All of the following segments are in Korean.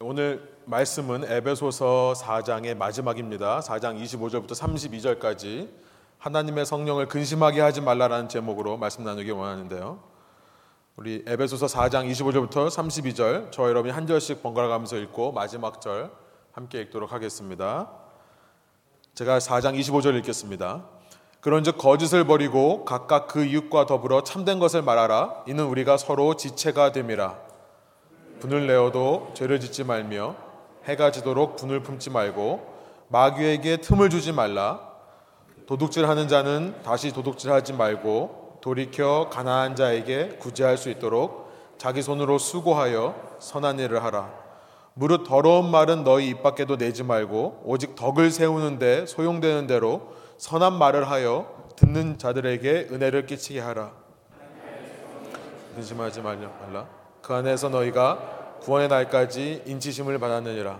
오늘 말씀은 에베소서 4장의 마지막입니다. 4장 25절부터 32절까지 하나님의 성령을 근심하게 하지 말라라는 제목으로 말씀 나누기 원하는데요. 우리 에베소서 4장 25절부터 32절 저 여러분이 한 절씩 번갈아 가면서 읽고 마지막 절 함께 읽도록 하겠습니다. 제가 4장 25절 읽겠습니다. 그런즉 거짓을 버리고 각각 그 이웃과 더불어 참된 것을 말하라 이는 우리가 서로 지체가 됨이라 분을 내어도 죄를 짓지 말며 해가 지도록 분을 품지 말고 마귀에게 틈을 주지 말라. 도둑질하는 자는 다시 도둑질하지 말고 돌이켜 가난한 자에게 구제할 수 있도록 자기 손으로 수고하여 선한 일을 하라. 무릇 더러운 말은 너희 입 밖에도 내지 말고 오직 덕을 세우는데 소용되는 대로 선한 말을 하여 듣는 자들에게 은혜를 끼치게 하라. 근심하지 말라. 그 안에서 너희가 구원의 날까지 인치심을 받았느니라.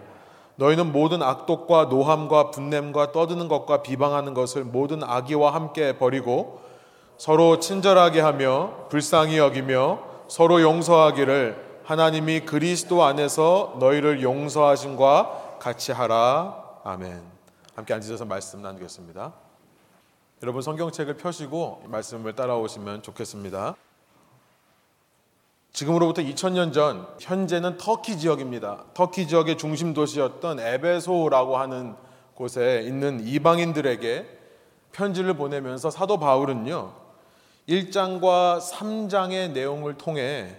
너희는 모든 악독과 노함과 분냄과 떠드는 것과 비방하는 것을 모든 악의와 함께 버리고 서로 친절하게 하며 불쌍히 여기며 서로 용서하기를 하나님이 그리스도 안에서 너희를 용서하심과 같이 하라. 아멘. 함께 앉으셔서 말씀 나누겠습니다. 여러분 성경책을 펴시고 말씀을 따라오시면 좋겠습니다. 지금으로부터 2000년 전 현재는 터키 지역입니다. 터키 지역의 중심 도시였던 에베소라고 하는 곳에 있는 이방인들에게 편지를 보내면서 사도 바울은요. 1장과 3장의 내용을 통해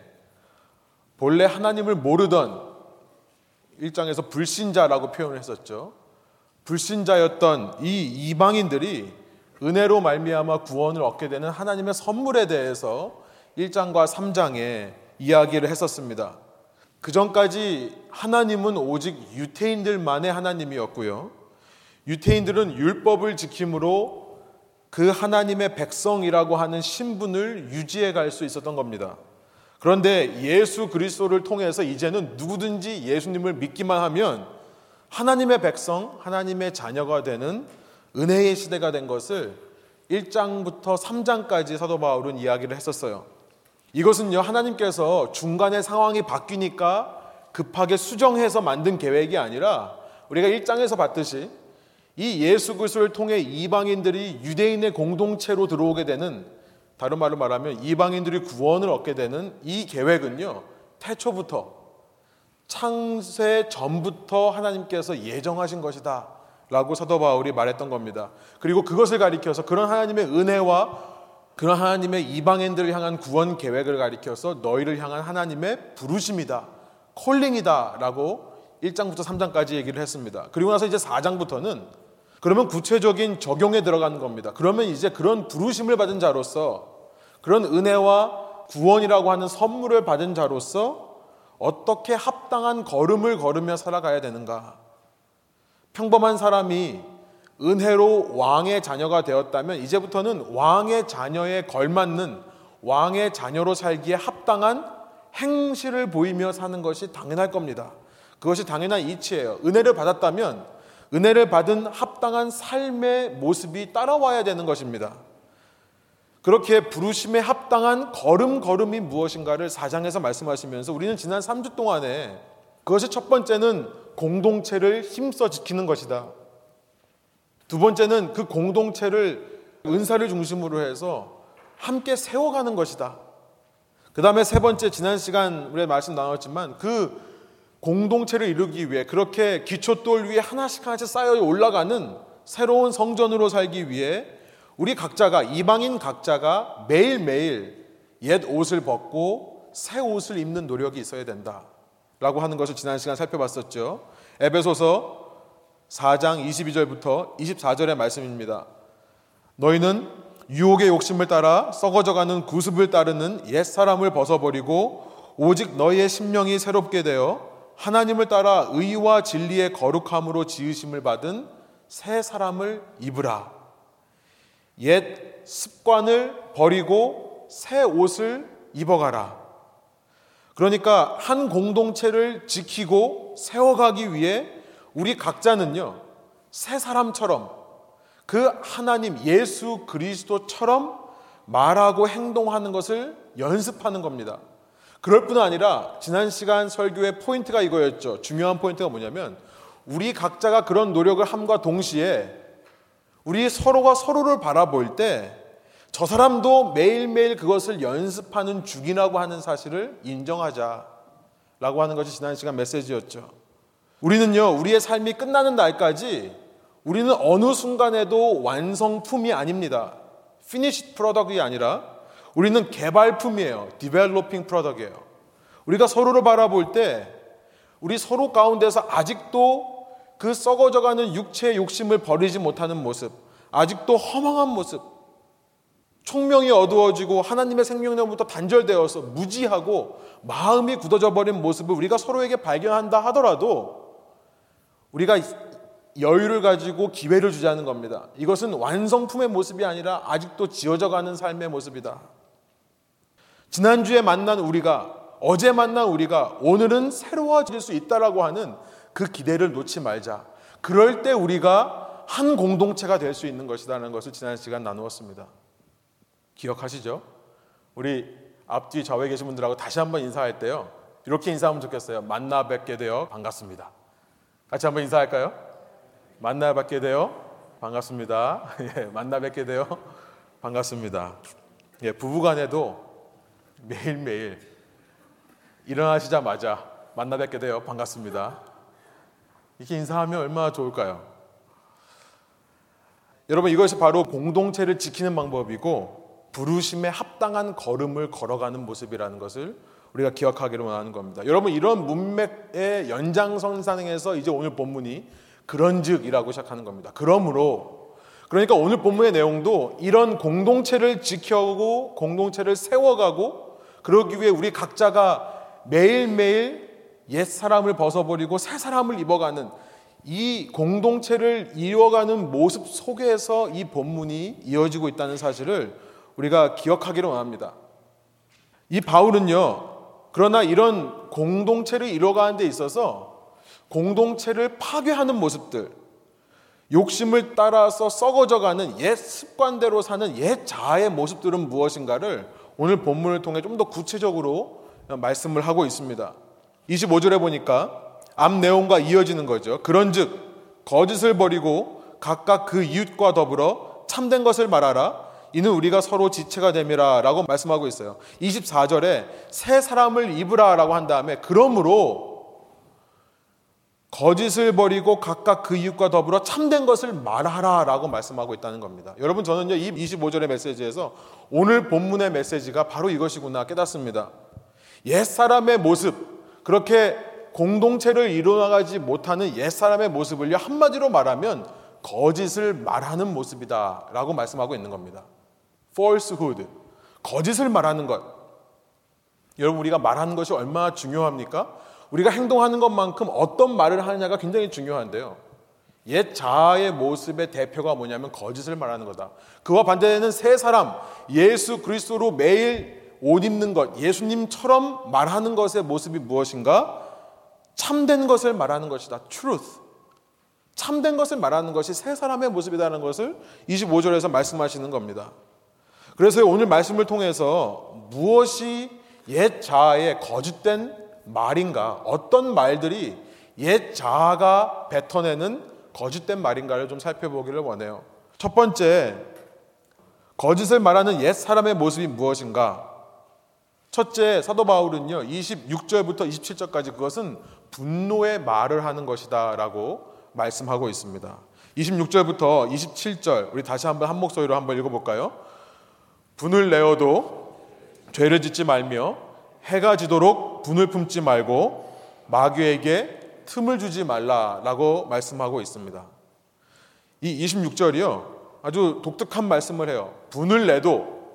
본래 하나님을 모르던 1장에서 불신자라고 표현을 했었죠. 불신자였던 이 이방인들이 은혜로 말미암아 구원을 얻게 되는 하나님의 선물에 대해서 1장과 3장에 이야기를 했었습니다. 그 전까지 하나님은 오직 유태인들만의 하나님이었고요. 유태인들은 율법을 지킴으로 그 하나님의 백성이라고 하는 신분을 유지해 갈 수 있었던 겁니다. 그런데 예수 그리스도를 통해서 이제는 누구든지 예수님을 믿기만 하면 하나님의 백성, 하나님의 자녀가 되는 은혜의 시대가 된 것을 1장부터 3장까지 사도 바울은 이야기를 했었어요. 이것은요, 하나님께서 중간에 상황이 바뀌니까 급하게 수정해서 만든 계획이 아니라 우리가 1장에서 봤듯이 이 예수 그리스도를 통해 이방인들이 유대인의 공동체로 들어오게 되는 다른 말로 말하면 이방인들이 구원을 얻게 되는 이 계획은요. 태초부터 창세 전부터 하나님께서 예정하신 것이다. 라고 사도 바울이 말했던 겁니다. 그리고 그것을 가리켜서 그런 하나님의 은혜와 그런 하나님의 이방인들을 향한 구원 계획을 가리켜서 너희를 향한 하나님의 부르심이다. 콜링이다라고 1장부터 3장까지 얘기를 했습니다. 그리고 나서 이제 4장부터는 그러면 구체적인 적용에 들어가는 겁니다. 그러면 이제 그런 부르심을 받은 자로서 그런 은혜와 구원이라고 하는 선물을 받은 자로서 어떻게 합당한 걸음을 걸으며 살아가야 되는가? 평범한 사람이 은혜로 왕의 자녀가 되었다면 이제부터는 왕의 자녀에 걸맞는 왕의 자녀로 살기에 합당한 행실을 보이며 사는 것이 당연할 겁니다. 그것이 당연한 이치예요. 은혜를 받았다면 은혜를 받은 합당한 삶의 모습이 따라와야 되는 것입니다. 그렇게 부르심에 합당한 걸음걸음이 무엇인가를 사장에서 말씀하시면서 우리는 지난 3주 동안에 그것이 첫 번째는 공동체를 힘써 지키는 것이다. 두 번째는 그 공동체를 은사를 중심으로 해서 함께 세워가는 것이다. 그 다음에 세 번째, 지난 시간 우리 말씀 나눴지만 그 공동체를 이루기 위해 그렇게 기초돌 위에 하나씩 하나씩 쌓여 올라가는 새로운 성전으로 살기 위해 우리 각자가, 이방인 각자가 매일매일 옛 옷을 벗고 새 옷을 입는 노력이 있어야 된다. 라고 하는 것을 지난 시간 살펴봤었죠. 에베소서 4장 22절부터 24절의 말씀입니다. 너희는 유혹의 욕심을 따라 썩어져가는 구습을 따르는 옛 사람을 벗어버리고 오직 너희의 심령이 새롭게 되어 하나님을 따라 의와 진리의 거룩함으로 지으심을 받은 새 사람을 입으라. 옛 습관을 버리고 새 옷을 입어가라. 그러니까 한 공동체를 지키고 세워가기 위해 우리 각자는요, 새 사람처럼 그 하나님 예수 그리스도처럼 말하고 행동하는 것을 연습하는 겁니다. 그럴 뿐 아니라 지난 시간 설교의 포인트가 이거였죠. 중요한 포인트가 뭐냐면 우리 각자가 그런 노력을 함과 동시에 우리 서로가 서로를 바라볼 때 저 사람도 매일매일 그것을 연습하는 중이라고 하는 사실을 인정하자라고 하는 것이 지난 시간 메시지였죠. 우리는요, 우리의 삶이 끝나는 날까지 우리는 어느 순간에도 완성품이 아닙니다. finished product이 아니라 우리는 개발품이에요. developing product이에요. 우리가 서로를 바라볼 때 우리 서로 가운데서 아직도 그 썩어져가는 육체의 욕심을 버리지 못하는 모습, 아직도 허망한 모습, 총명이 어두워지고 하나님의 생명력부터 단절되어서 무지하고 마음이 굳어져 버린 모습을 우리가 서로에게 발견한다 하더라도 우리가 여유를 가지고 기회를 주자는 겁니다. 이것은 완성품의 모습이 아니라 아직도 지어져 가는 삶의 모습이다. 지난주에 만난 우리가 어제 만난 우리가 오늘은 새로워질 수 있다라고 하는 그 기대를 놓지 말자. 그럴 때 우리가 한 공동체가 될 수 있는 것이라는 것을 지난 시간 나누었습니다. 기억하시죠? 우리 앞뒤 좌우에 계신 분들하고 다시 한번 인사할 때요. 이렇게 인사하면 좋겠어요. 만나 뵙게 되어 반갑습니다. 같이 한번 인사할까요? 만나 뵙게 되어 반갑습니다. 예, 만나 뵙게 되어 반갑습니다. 예, 부부간에도 매일매일 일어나시자마자 만나 뵙게 되어 반갑습니다. 이렇게 인사하면 얼마나 좋을까요? 여러분 이것이 바로 공동체를 지키는 방법이고 부르심에 합당한 걸음을 걸어가는 모습이라는 것을 우리가 기억하기를 원하는 겁니다. 여러분 이런 문맥의 연장선상에서 이제 오늘 본문이 그런즉이라고 시작하는 겁니다. 그러므로 그러니까 오늘 본문의 내용도 이런 공동체를 지켜오고 공동체를 세워가고 그러기 위해 우리 각자가 매일매일 옛 사람을 벗어버리고 새 사람을 입어가는 이 공동체를 이어가는 모습 속에서 이 본문이 이어지고 있다는 사실을 우리가 기억하기를 원합니다. 이 바울은요, 그러나 이런 공동체를 이뤄가는 데 있어서 공동체를 파괴하는 모습들, 욕심을 따라서 썩어져가는 옛 습관대로 사는 옛 자아의 모습들은 무엇인가를 오늘 본문을 통해 좀 더 구체적으로 말씀을 하고 있습니다. 25절에 보니까 앞 내용과 이어지는 거죠. 그런즉 거짓을 버리고 각각 그 이웃과 더불어 참된 것을 말하라. 이는 우리가 서로 지체가 됨이라 라고 말씀하고 있어요. 24절에 새 사람을 입으라 라고 한 다음에 그러므로 거짓을 버리고 각각 그 이웃과 더불어 참된 것을 말하라 라고 말씀하고 있다는 겁니다. 여러분 저는요 이 25절의 메시지에서 오늘 본문의 메시지가 바로 이것이구나 깨닫습니다. 옛 사람의 모습 그렇게 공동체를 이루어나가지 못하는 옛 사람의 모습을요 한마디로 말하면 거짓을 말하는 모습이다 라고 말씀하고 있는 겁니다. Falsehood 거짓을 말하는 것. 여러분 우리가 말하는 것이 얼마나 중요합니까? 우리가 행동하는 것만큼 어떤 말을 하느냐가 굉장히 중요한데요. 옛 자아의 모습의 대표가 뭐냐면 거짓을 말하는 거다. 그와 반대되는 새 사람, 예수 그리스도로 매일 옷 입는 것, 예수님처럼 말하는 것의 모습이 무엇인가? 참된 것을 말하는 것이다. truth. 참된 것을 말하는 것이 새 사람의 모습이라는 것을 25절에서 말씀하시는 겁니다. 그래서 오늘 말씀을 통해서 무엇이 옛 자아의 거짓된 말인가, 어떤 말들이 옛 자아가 뱉어내는 거짓된 말인가를 좀 살펴보기를 원해요. 첫 번째, 거짓을 말하는 옛 사람의 모습이 무엇인가? 첫째, 사도 바울은요, 26절부터 27절까지 그것은 분노의 말을 하는 것이다 라고 말씀하고 있습니다. 26절부터 27절, 우리 다시 한번 한 목소리로 한번 읽어볼까요? 분을 내어도 죄를 짓지 말며 해가 지도록 분을 품지 말고 마귀에게 틈을 주지 말라라고 말씀하고 있습니다. 이 26절이요. 아주 독특한 말씀을 해요. 분을 내도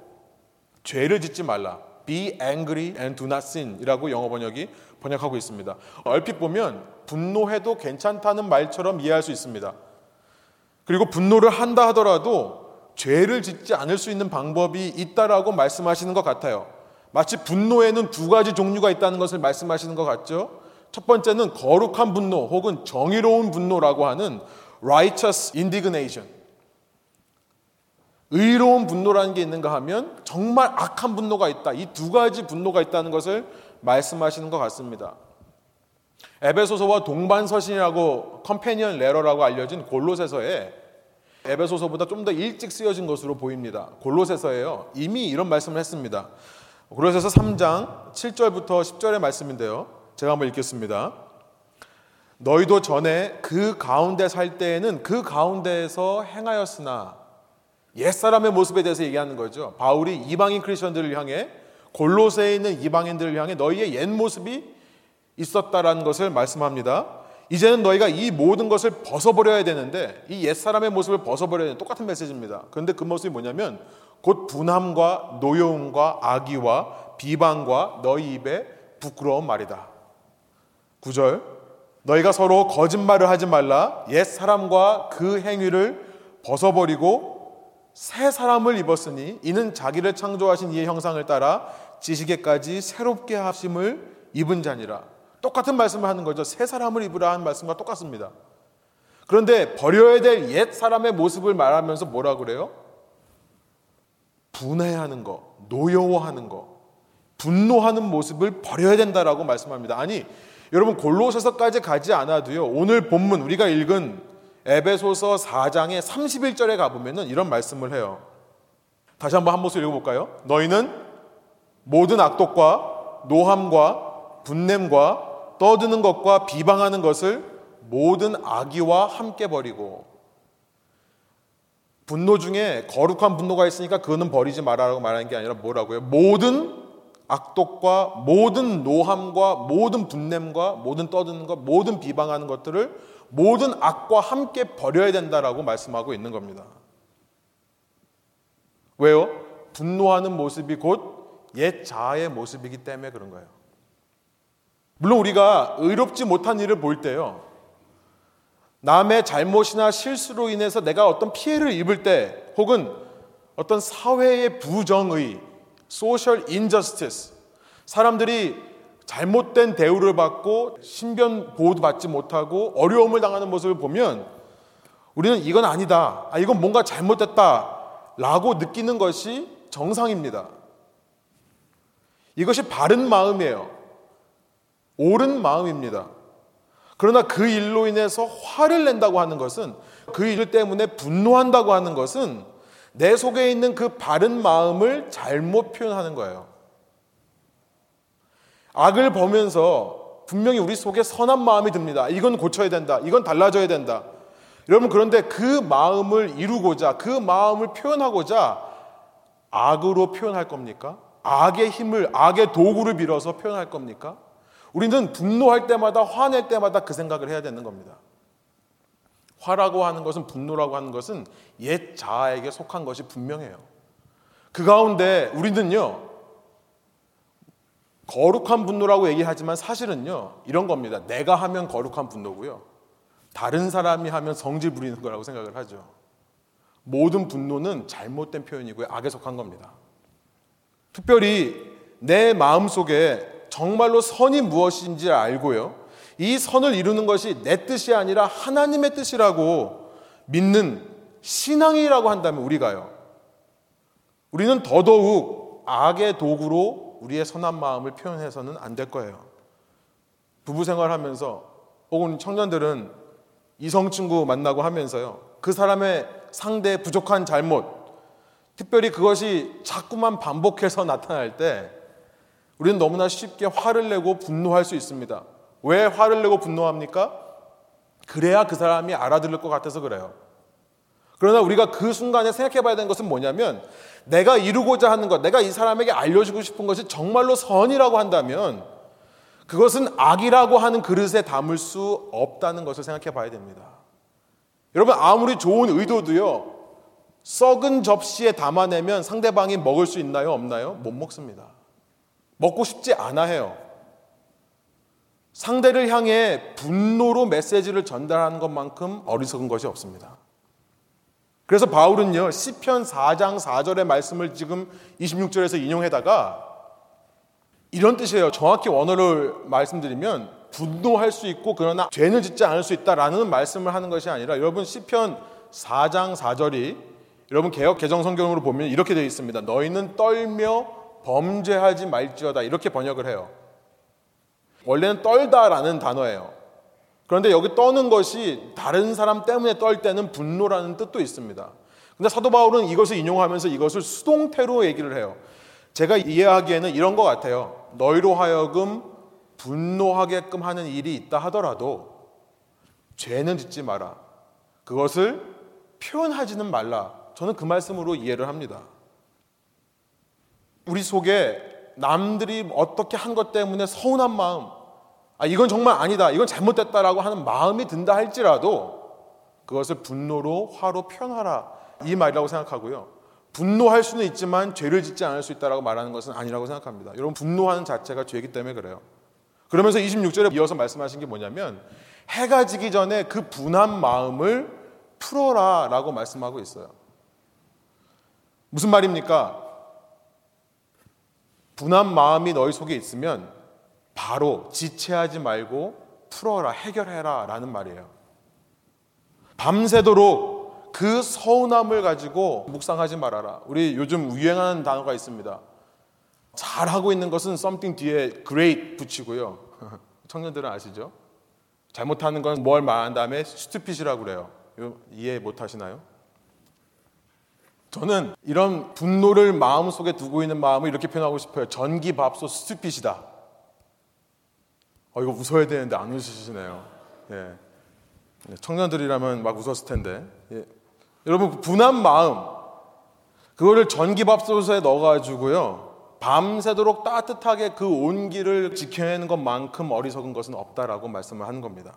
죄를 짓지 말라. Be angry and do not sin 이라고 영어 번역이 번역하고 있습니다. 얼핏 보면 분노해도 괜찮다는 말처럼 이해할 수 있습니다. 그리고 분노를 한다 하더라도 죄를 짓지 않을 수 있는 방법이 있다라고 말씀하시는 것 같아요. 마치 분노에는 두 가지 종류가 있다는 것을 말씀하시는 것 같죠? 첫 번째는 거룩한 분노 혹은 정의로운 분노라고 하는 righteous indignation. 의로운 분노라는 게 있는가 하면 정말 악한 분노가 있다. 이 두 가지 분노가 있다는 것을 말씀하시는 것 같습니다. 에베소서와 동반서신이라고 컴패니언 레러라고 알려진 골로새서에 에베소서보다 좀 더 일찍 쓰여진 것으로 보입니다. 골로새서에요. 이미 이런 말씀을 했습니다. 골로새서 3장 7절부터 10절의 말씀인데요. 제가 한번 읽겠습니다. 너희도 전에 그 가운데 살 때에는 그 가운데에서 행하였으나 옛사람의 모습에 대해서 얘기하는 거죠. 바울이 이방인 크리스천들을 향해 골로새에 있는 이방인들을 향해 너희의 옛 모습이 있었다라는 것을 말씀합니다. 이제는 너희가 이 모든 것을 벗어버려야 되는데 이 옛사람의 모습을 벗어버려야 되는 똑같은 메시지입니다. 그런데 그 모습이 뭐냐면 곧 분함과 노여움과 악의와 비방과 너희 입에 부끄러운 말이다. 9절 너희가 서로 거짓말을 하지 말라 옛 사람과 그 행위를 벗어버리고 새 사람을 입었으니 이는 자기를 창조하신 이의 형상을 따라 지식에까지 새롭게 하심을 입은 자니라. 똑같은 말씀을 하는 거죠. 새 사람을 입으라 하는 말씀과 똑같습니다. 그런데 버려야 될 옛 사람의 모습을 말하면서 뭐라 그래요? 분해하는 거, 노여워하는 거, 분노하는 모습을 버려야 된다라고 말씀합니다. 아니, 여러분 골로새서까지 가지 않아도요. 오늘 본문 우리가 읽은 에베소서 4장의 31절에 가 보면은 이런 말씀을 해요. 다시 한번 한 모습 읽어 볼까요? 너희는 모든 악독과 노함과 분냄과 떠드는 것과 비방하는 것을 모든 악의와 함께 버리고 분노 중에 거룩한 분노가 있으니까 그거는 버리지 말아라고 말하는 게 아니라 뭐라고요? 모든 악독과 모든 노함과 모든 분냄과 모든 떠드는 것, 모든 비방하는 것들을 모든 악과 함께 버려야 된다라고 말씀하고 있는 겁니다. 왜요? 분노하는 모습이 곧 옛 자아의 모습이기 때문에 그런 거예요. 물론 우리가 의롭지 못한 일을 볼 때요. 남의 잘못이나 실수로 인해서 내가 어떤 피해를 입을 때 혹은 어떤 사회의 부정의, social injustice, 사람들이 잘못된 대우를 받고 신변 보호도 받지 못하고 어려움을 당하는 모습을 보면 우리는 이건 아니다. 아, 이건 뭔가 잘못됐다. 라고 느끼는 것이 정상입니다. 이것이 바른 마음이에요. 옳은 마음입니다. 그러나 그 일로 인해서 화를 낸다고 하는 것은 그 일 때문에 분노한다고 하는 것은 내 속에 있는 그 바른 마음을 잘못 표현하는 거예요. 악을 보면서 분명히 우리 속에 선한 마음이 듭니다. 이건 고쳐야 된다. 이건 달라져야 된다. 여러분, 그런데 그 마음을 이루고자, 그 마음을 표현하고자 악으로 표현할 겁니까? 악의 힘을, 악의 도구를 빌어서 표현할 겁니까? 우리는 분노할 때마다 화낼 때마다 그 생각을 해야 되는 겁니다. 화라고 하는 것은 분노라고 하는 것은 옛 자아에게 속한 것이 분명해요. 그 가운데 우리는요, 거룩한 분노라고 얘기하지만 사실은요, 이런 겁니다. 내가 하면 거룩한 분노고요. 다른 사람이 하면 성질 부리는 거라고 생각을 하죠. 모든 분노는 잘못된 표현이고요. 악에 속한 겁니다. 특별히 내 마음 속에 정말로 선이 무엇인지 알고요. 이 선을 이루는 것이 내 뜻이 아니라 하나님의 뜻이라고 믿는 신앙이라고 한다면 우리가요. 우리는 더더욱 악의 도구로 우리의 선한 마음을 표현해서는 안 될 거예요. 부부 생활하면서 혹은 청년들은 이성 친구 만나고 하면서요. 그 사람의 상대 부족한 잘못, 특별히 그것이 자꾸만 반복해서 나타날 때 우리는 너무나 쉽게 화를 내고 분노할 수 있습니다. 왜 화를 내고 분노합니까? 그래야 그 사람이 알아들을 것 같아서 그래요. 그러나 우리가 그 순간에 생각해 봐야 되는 것은 뭐냐면 내가 이루고자 하는 것, 내가 이 사람에게 알려주고 싶은 것이 정말로 선이라고 한다면 그것은 악이라고 하는 그릇에 담을 수 없다는 것을 생각해 봐야 됩니다. 여러분, 아무리 좋은 의도도요, 썩은 접시에 담아내면 상대방이 먹을 수 있나요? 없나요? 못 먹습니다. 먹고 싶지 않아 해요. 상대를 향해 분노로 메시지를 전달하는 것만큼 어리석은 것이 없습니다. 그래서 바울은요, 시편 4장 4절의 말씀을 지금 26절에서 인용해다가 이런 뜻이에요. 정확히 원어를 말씀드리면 분노할 수 있고 그러나 죄는 짓지 않을 수 있다라는 말씀을 하는 것이 아니라 여러분 시편 4장 4절이 여러분 개혁 개정 성경으로 보면 이렇게 되어 있습니다. 너희는 떨며 범죄하지 말지어다 이렇게 번역을 해요. 원래는 떨다라는 단어예요. 그런데 여기 떠는 것이 다른 사람 때문에 떨 때는 분노라는 뜻도 있습니다. 근데 사도 바울은 이것을 인용하면서 이것을 수동태로 얘기를 해요. 제가 이해하기에는 이런 것 같아요. 너희로 하여금 분노하게끔 하는 일이 있다 하더라도 죄는 짓지 마라. 그것을 표현하지는 말라. 저는 그 말씀으로 이해를 합니다. 우리 속에 남들이 어떻게 한 것 때문에 서운한 마음, 아, 이건 정말 아니다, 이건 잘못됐다라고 하는 마음이 든다 할지라도 그것을 분노로, 화로 표현하라. 이 말이라고 생각하고요. 분노할 수는 있지만 죄를 짓지 않을 수 있다라고 말하는 것은 아니라고 생각합니다. 여러분, 분노하는 자체가 죄이기 때문에 그래요. 그러면서 26절에 이어서 말씀하신 게 뭐냐면 해가 지기 전에 그 분한 마음을 풀어라라고 말씀하고 있어요. 무슨 말입니까? 분한 마음이 너희 속에 있으면 바로 지체하지 말고 풀어라, 해결해라 라는 말이에요. 밤새도록 그 서운함을 가지고 묵상하지 말아라. 우리 요즘 유행하는 단어가 있습니다. 잘하고 있는 것은 something 뒤에 great 붙이고요. 청년들은 아시죠? 잘못하는 건 뭘 말한 다음에 stupid이라고 그래요. 이해 못 하시나요? 저는 이런 분노를 마음속에 두고 있는 마음을 이렇게 표현하고 싶어요. 전기밥솥 stupid이다. 어, 이거 웃어야 되는데 안 웃으시네요. 예. 청년들이라면 막 웃었을 텐데. 예. 여러분, 분한 마음, 그거를 전기밥솥에 넣어가지고요. 밤새도록 따뜻하게 그 온기를 지켜내는 것만큼 어리석은 것은 없다라고 말씀을 하는 겁니다.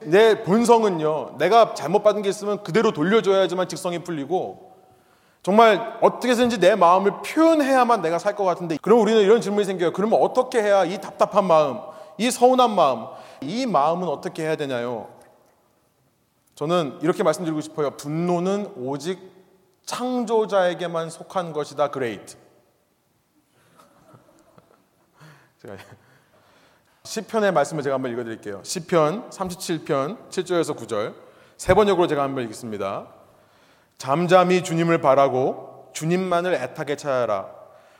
내 본성은요, 내가 잘못 받은 게 있으면 그대로 돌려줘야지만 직성이 풀리고, 정말 어떻게 해서든지 내 마음을 표현해야만 내가 살 것 같은데, 그럼 우리는 이런 질문이 생겨요. 그러면 어떻게 해야 이 답답한 마음, 이 서운한 마음, 이 마음은 어떻게 해야 되냐요? 저는 이렇게 말씀드리고 싶어요. 분노는 오직 창조자에게만 속한 것이다. Great. 제가 시편의 말씀을 제가 한번 읽어드릴게요. 시편 37편 7절에서 9절 세 번역으로 제가 한번 읽겠습니다. 잠잠히 주님을 바라고 주님만을 애타게 찾아라.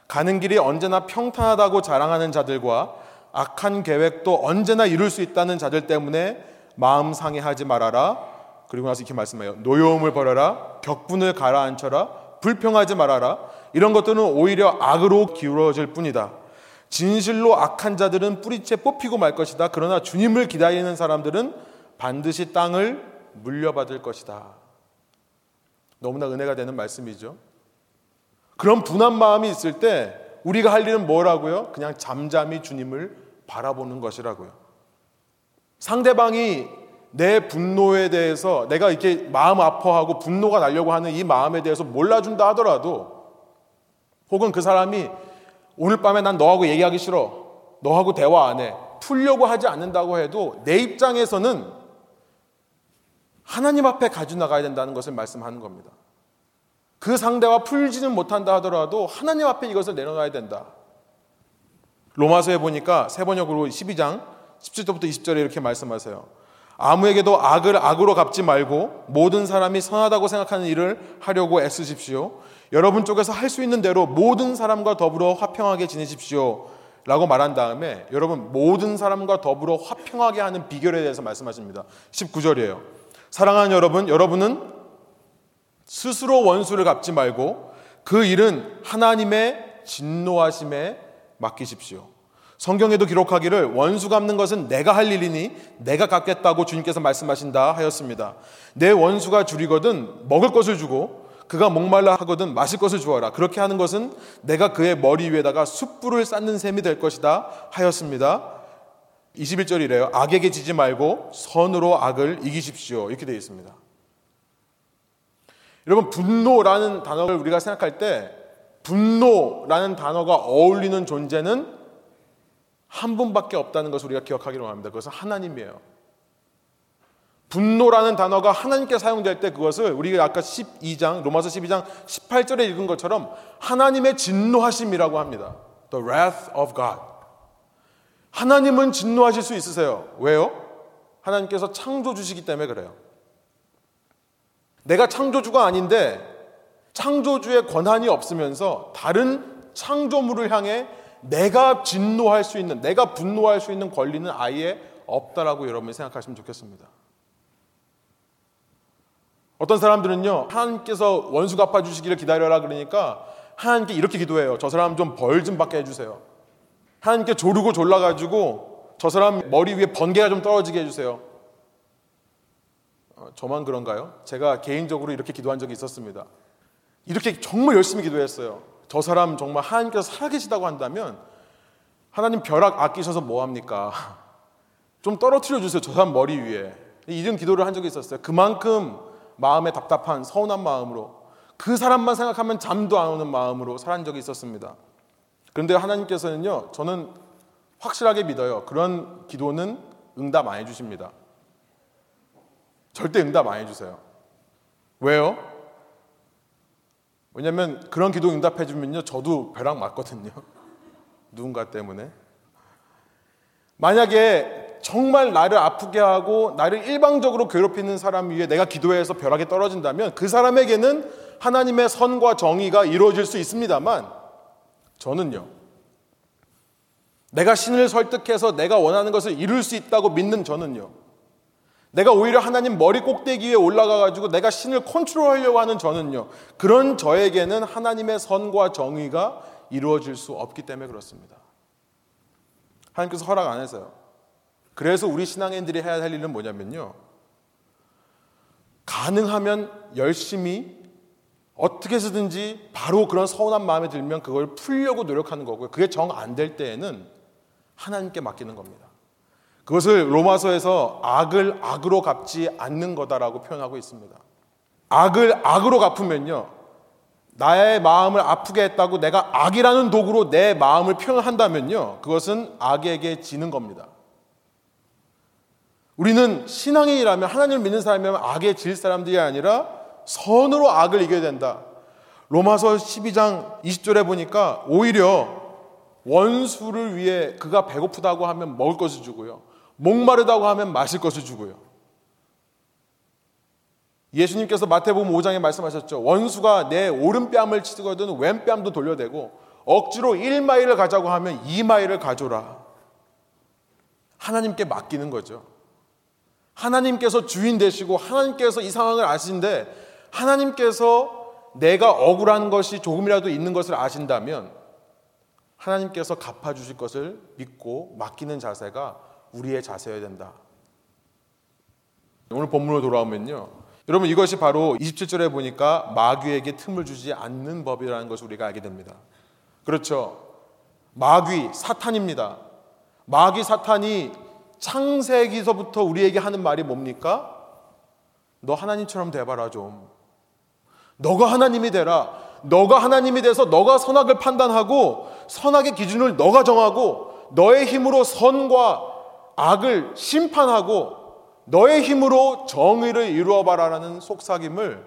가는 길이 언제나 평탄하다고 자랑하는 자들과 악한 계획도 언제나 이룰 수 있다는 자들 때문에 마음 상해하지 말아라. 그리고 나서 이렇게 말씀해요. 노여움을 버려라. 격분을 가라앉혀라. 불평하지 말아라. 이런 것들은 오히려 악으로 기울어질 뿐이다. 진실로 악한 자들은 뿌리채 뽑히고 말 것이다. 그러나 주님을 기다리는 사람들은 반드시 땅을 물려받을 것이다. 너무나 은혜가 되는 말씀이죠. 그런 분한 마음이 있을 때 우리가 할 일은 뭐라고요? 그냥 잠잠히 주님을 바라보는 것이라고요. 상대방이 내 분노에 대해서 내가 이렇게 마음 아파하고 분노가 나려고 하는 이 마음에 대해서 몰라준다 하더라도 혹은 그 사람이 오늘 밤에 난 너하고 얘기하기 싫어. 너하고 대화 안 해. 풀려고 하지 않는다고 해도 내 입장에서는 하나님 앞에 가져 나가야 된다는 것을 말씀하는 겁니다. 그 상대와 풀지는 못한다 하더라도 하나님 앞에 이것을 내려놔야 된다. 로마서에 보니까 세 번역으로 12장 17절부터 20절에 이렇게 말씀하세요. 아무에게도 악을 악으로 갚지 말고 모든 사람이 선하다고 생각하는 일을 하려고 애쓰십시오. 여러분 쪽에서 할 수 있는 대로 모든 사람과 더불어 화평하게 지내십시오. 라고 말한 다음에 여러분 모든 사람과 더불어 화평하게 하는 비결에 대해서 말씀하십니다. 19절이에요. 사랑하는 여러분, 여러분은 스스로 원수를 갚지 말고 그 일은 하나님의 진노하심에 맡기십시오. 성경에도 기록하기를 원수 갚는 것은 내가 할 일이니 내가 갚겠다고 주님께서 말씀하신다 하였습니다. 내 원수가 줄이거든 먹을 것을 주고 그가 목말라 하거든 마실 것을 주어라. 그렇게 하는 것은 내가 그의 머리 위에다가 숯불을 쌓는 셈이 될 것이다 하였습니다. 21절이래요. 악에게 지지 말고 선으로 악을 이기십시오. 이렇게 되어 있습니다. 여러분, 분노라는 단어를 우리가 생각할 때 분노라는 단어가 어울리는 존재는 한 분밖에 없다는 것을 우리가 기억하기로 합니다. 그것은 하나님이에요. 분노라는 단어가 하나님께 사용될 때 그것을 우리가 아까 12장 로마서 12장 18절에 읽은 것처럼 하나님의 진노하심이라고 합니다. The wrath of God. 하나님은 진노하실 수 있으세요. 왜요? 하나님께서 창조주시기 때문에 그래요. 내가 창조주가 아닌데 창조주의 권한이 없으면서 다른 창조물을 향해 내가 진노할 수 있는, 내가 분노할 수 있는 권리는 아예 없다라고 여러분이 생각하시면 좋겠습니다. 어떤 사람들은요, 하나님께서 원수 갚아주시기를 기다려라 그러니까 하나님께 이렇게 기도해요. 저 사람 좀 벌 좀 받게 해주세요. 하나님께 조르고 졸라가지고 저 사람 머리 위에 번개가 좀 떨어지게 해주세요. 어, 저만 그런가요? 제가 개인적으로 이렇게 기도한 적이 있었습니다. 이렇게 정말 열심히 기도했어요. 저 사람 정말 하나님께서 살아계시다고 한다면 하나님 벼락 아끼셔서 뭐 합니까? 좀 떨어뜨려 주세요. 저 사람 머리 위에. 이런 기도를 한 적이 있었어요. 그만큼 마음에 답답한 서운한 마음으로 그 사람만 생각하면 잠도 안 오는 마음으로 살한 적이 있었습니다. 그런데 하나님께서는요, 저는 확실하게 믿어요. 그런 기도는 응답 안 해주십니다. 절대 응답 안 해주세요. 왜요? 왜냐면 그런 기도 응답해주면요, 저도 벼락 맞거든요. 누군가 때문에. 만약에 정말 나를 아프게 하고 나를 일방적으로 괴롭히는 사람 위에 내가 기도해서 벼락이 떨어진다면 그 사람에게는 하나님의 선과 정의가 이루어질 수 있습니다만 저는요. 내가 신을 설득해서 내가 원하는 것을 이룰 수 있다고 믿는 저는요. 내가 오히려 하나님 머리 꼭대기 위에 올라가 가지고 내가 신을 컨트롤 하려고 하는 저는요. 그런 저에게는 하나님의 선과 정의가 이루어질 수 없기 때문에 그렇습니다. 하나님께서 허락 안 해서요. 그래서 우리 신앙인들이 해야 할 일은 뭐냐면요. 가능하면 열심히 어떻게 해서든지 바로 그런 서운한 마음에 들면 그걸 풀려고 노력하는 거고요. 그게 정 안 될 때에는 하나님께 맡기는 겁니다. 그것을 로마서에서 악을 악으로 갚지 않는 거다라고 표현하고 있습니다. 악을 악으로 갚으면요. 나의 마음을 아프게 했다고 내가 악이라는 도구로 내 마음을 표현한다면요. 그것은 악에게 지는 겁니다. 우리는 신앙의 일하면 하나님을 믿는 사람이면 악에 질 사람들이 아니라 선으로 악을 이겨야 된다. 로마서 12장 20절에 보니까 오히려 원수를 위해 그가 배고프다고 하면 먹을 것을 주고요. 목마르다고 하면 마실 것을 주고요. 예수님께서 마태복음 5장에 말씀하셨죠. 원수가 내 오른뺨을 치거든 왼뺨도 돌려대고 억지로 1마일을 가자고 하면 2마일을 가져라. 하나님께 맡기는 거죠. 하나님께서 주인 되시고 하나님께서 이 상황을 아신데 하나님께서 내가 억울한 것이 조금이라도 있는 것을 아신다면 하나님께서 갚아주실 것을 믿고 맡기는 자세가 우리의 자세여야 된다. 오늘 본문으로 돌아오면요. 여러분 이것이 바로 27절에 보니까 마귀에게 틈을 주지 않는 법이라는 것을 우리가 알게 됩니다. 그렇죠. 마귀, 사탄입니다. 마귀, 사탄이 창세기서부터 우리에게 하는 말이 뭡니까? 너 하나님처럼 돼봐라 좀. 너가 하나님이 되라. 너가 하나님이 돼서 너가 선악을 판단하고 선악의 기준을 너가 정하고 너의 힘으로 선과 악을 심판하고 너의 힘으로 정의를 이루어 봐라라는 속삭임을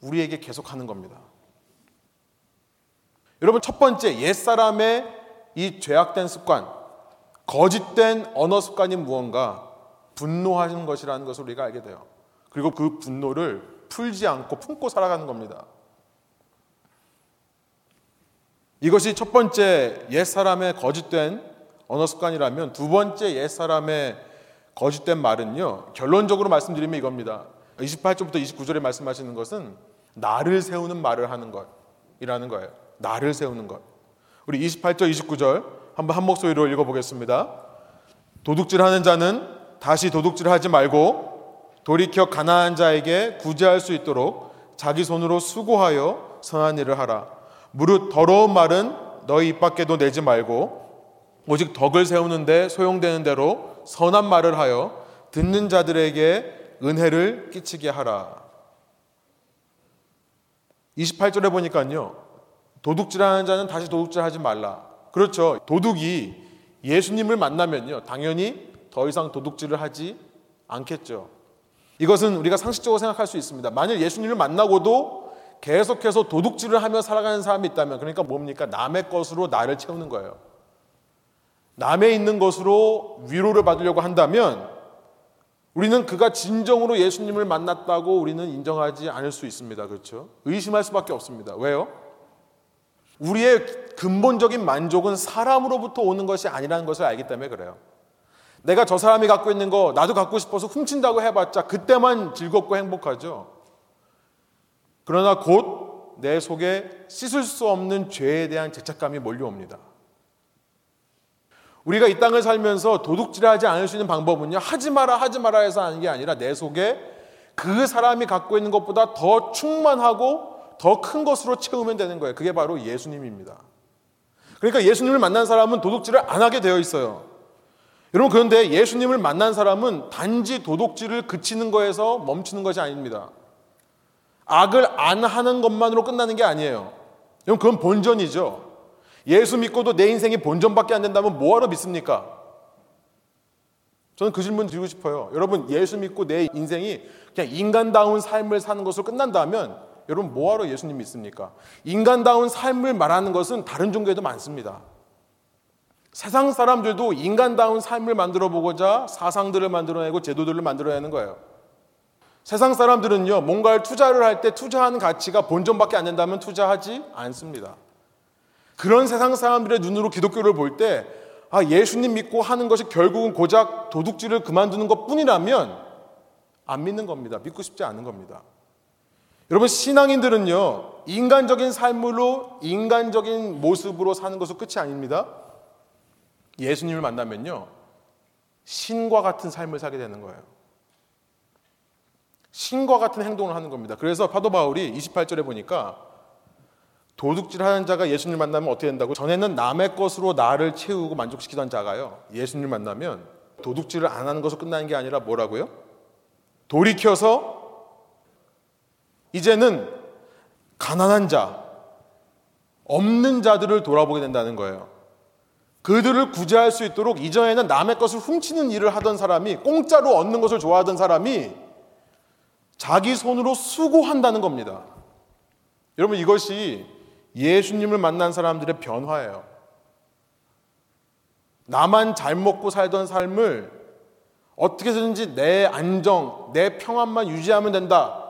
우리에게 계속하는 겁니다. 여러분 첫 번째 옛사람의 이 죄악된 습관, 거짓된 언어 습관이 무언가 분노하는 것이라는 것을 우리가 알게 돼요. 그리고 그 분노를 풀지 않고 품고 살아가는 겁니다. 이것이 첫 번째 옛사람의 거짓된 언어 습관이라면 두 번째 옛사람의 거짓된 말은요. 결론적으로 말씀드리면 이겁니다. 28절부터 29절에 말씀하시는 것은 나를 세우는 말을 하는 것이라는 거예요. 나를 세우는 것. 우리 28절 29절 한번 한 목소리로 읽어 보겠습니다. 도둑질하는 자는 다시 도둑질하지 말고 돌이켜 가난한 자에게 구제할 수 있도록 자기 손으로 수고하여 선한 일을 하라. 무릇 더러운 말은 너희 입 밖에도 내지 말고 오직 덕을 세우는데 소용되는 대로 선한 말을 하여 듣는 자들에게 은혜를 끼치게 하라. 28절에 보니까요. 도둑질하는 자는 다시 도둑질하지 말라. 그렇죠. 도둑이 예수님을 만나면요. 당연히 더 이상 도둑질을 하지 않겠죠. 이것은 우리가 상식적으로 생각할 수 있습니다. 만일 예수님을 만나고도 계속해서 도둑질을 하며 살아가는 사람이 있다면 그러니까 뭡니까? 남의 것으로 나를 채우는 거예요. 남의 있는 것으로 위로를 받으려고 한다면 우리는 그가 진정으로 예수님을 만났다고 우리는 인정하지 않을 수 있습니다. 그렇죠? 의심할 수밖에 없습니다. 왜요? 우리의 근본적인 만족은 사람으로부터 오는 것이 아니라는 것을 알기 때문에 그래요. 내가 저 사람이 갖고 있는 거 나도 갖고 싶어서 훔친다고 해봤자 그때만 즐겁고 행복하죠. 그러나 곧 내 속에 씻을 수 없는 죄에 대한 죄책감이 몰려옵니다. 우리가 이 땅을 살면서 도둑질하지 않을 수 있는 방법은요. 하지 마라 하지 마라 해서 하는 게 아니라 내 속에 그 사람이 갖고 있는 것보다 더 충만하고 더 큰 것으로 채우면 되는 거예요. 그게 바로 예수님입니다. 그러니까 예수님을 만난 사람은 도둑질을 안 하게 되어 있어요. 여러분 그런데 예수님을 만난 사람은 단지 도둑질을 그치는 거에서 멈추는 것이 아닙니다. 악을 안 하는 것만으로 끝나는 게 아니에요. 여러분 그건 본전이죠. 예수 믿고도 내 인생이 본전밖에 안 된다면 뭐하러 믿습니까? 저는 그 질문 드리고 싶어요. 여러분 예수 믿고 내 인생이 그냥 인간다운 삶을 사는 것으로 끝난다면 여러분 뭐하러 예수님 믿습니까? 인간다운 삶을 말하는 것은 다른 종교에도 많습니다. 세상 사람들도 인간다운 삶을 만들어 보고자 사상들을 만들어내고 제도들을 만들어내는 거예요. 세상 사람들은요, 뭔가를 투자를 할 때 투자하는 가치가 본전밖에 안 된다면 투자하지 않습니다. 그런 세상 사람들의 눈으로 기독교를 볼 때, 아, 예수님 믿고 하는 것이 결국은 고작 도둑질을 그만두는 것 뿐이라면 안 믿는 겁니다. 믿고 싶지 않은 겁니다. 여러분, 신앙인들은요, 인간적인 삶으로 인간적인 모습으로 사는 것은 끝이 아닙니다. 예수님을 만나면요. 신과 같은 삶을 살게 되는 거예요. 신과 같은 행동을 하는 겁니다. 그래서 파도 바울이 28절에 보니까 도둑질 하는 자가 예수님을 만나면 어떻게 된다고? 전에는 남의 것으로 나를 채우고 만족시키던 자가요. 예수님을 만나면 도둑질을 안 하는 것으로 끝나는 게 아니라 뭐라고요? 돌이켜서 이제는 가난한 자, 없는 자들을 돌아보게 된다는 거예요. 그들을 구제할 수 있도록 이전에는 남의 것을 훔치는 일을 하던 사람이 공짜로 얻는 것을 좋아하던 사람이 자기 손으로 수고한다는 겁니다. 여러분 이것이 예수님을 만난 사람들의 변화예요. 나만 잘 먹고 살던 삶을 어떻게든지 내 안정, 내 평안만 유지하면 된다.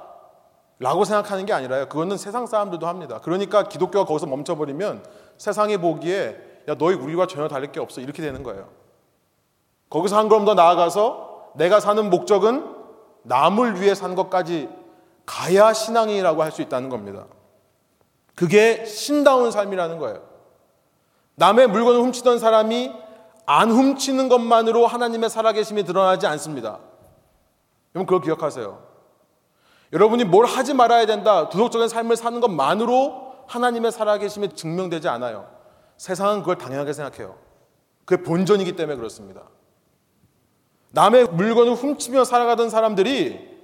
라고 생각하는 게 아니라요. 그거는 세상 사람들도 합니다. 그러니까 기독교가 거기서 멈춰버리면 세상이 보기에 야, 너희 우리와 전혀 다를 게 없어. 이렇게 되는 거예요. 거기서 한 걸음 더 나아가서 내가 사는 목적은 남을 위해 산 것까지 가야 신앙이라고 할 수 있다는 겁니다. 그게 신다운 삶이라는 거예요. 남의 물건을 훔치던 사람이 안 훔치는 것만으로 하나님의 살아계심이 드러나지 않습니다. 여러분 그걸 기억하세요. 여러분이 뭘 하지 말아야 된다, 도덕적인 삶을 사는 것만으로 하나님의 살아계심이 증명되지 않아요. 세상은 그걸 당연하게 생각해요. 그게 본전이기 때문에 그렇습니다. 남의 물건을 훔치며 살아가던 사람들이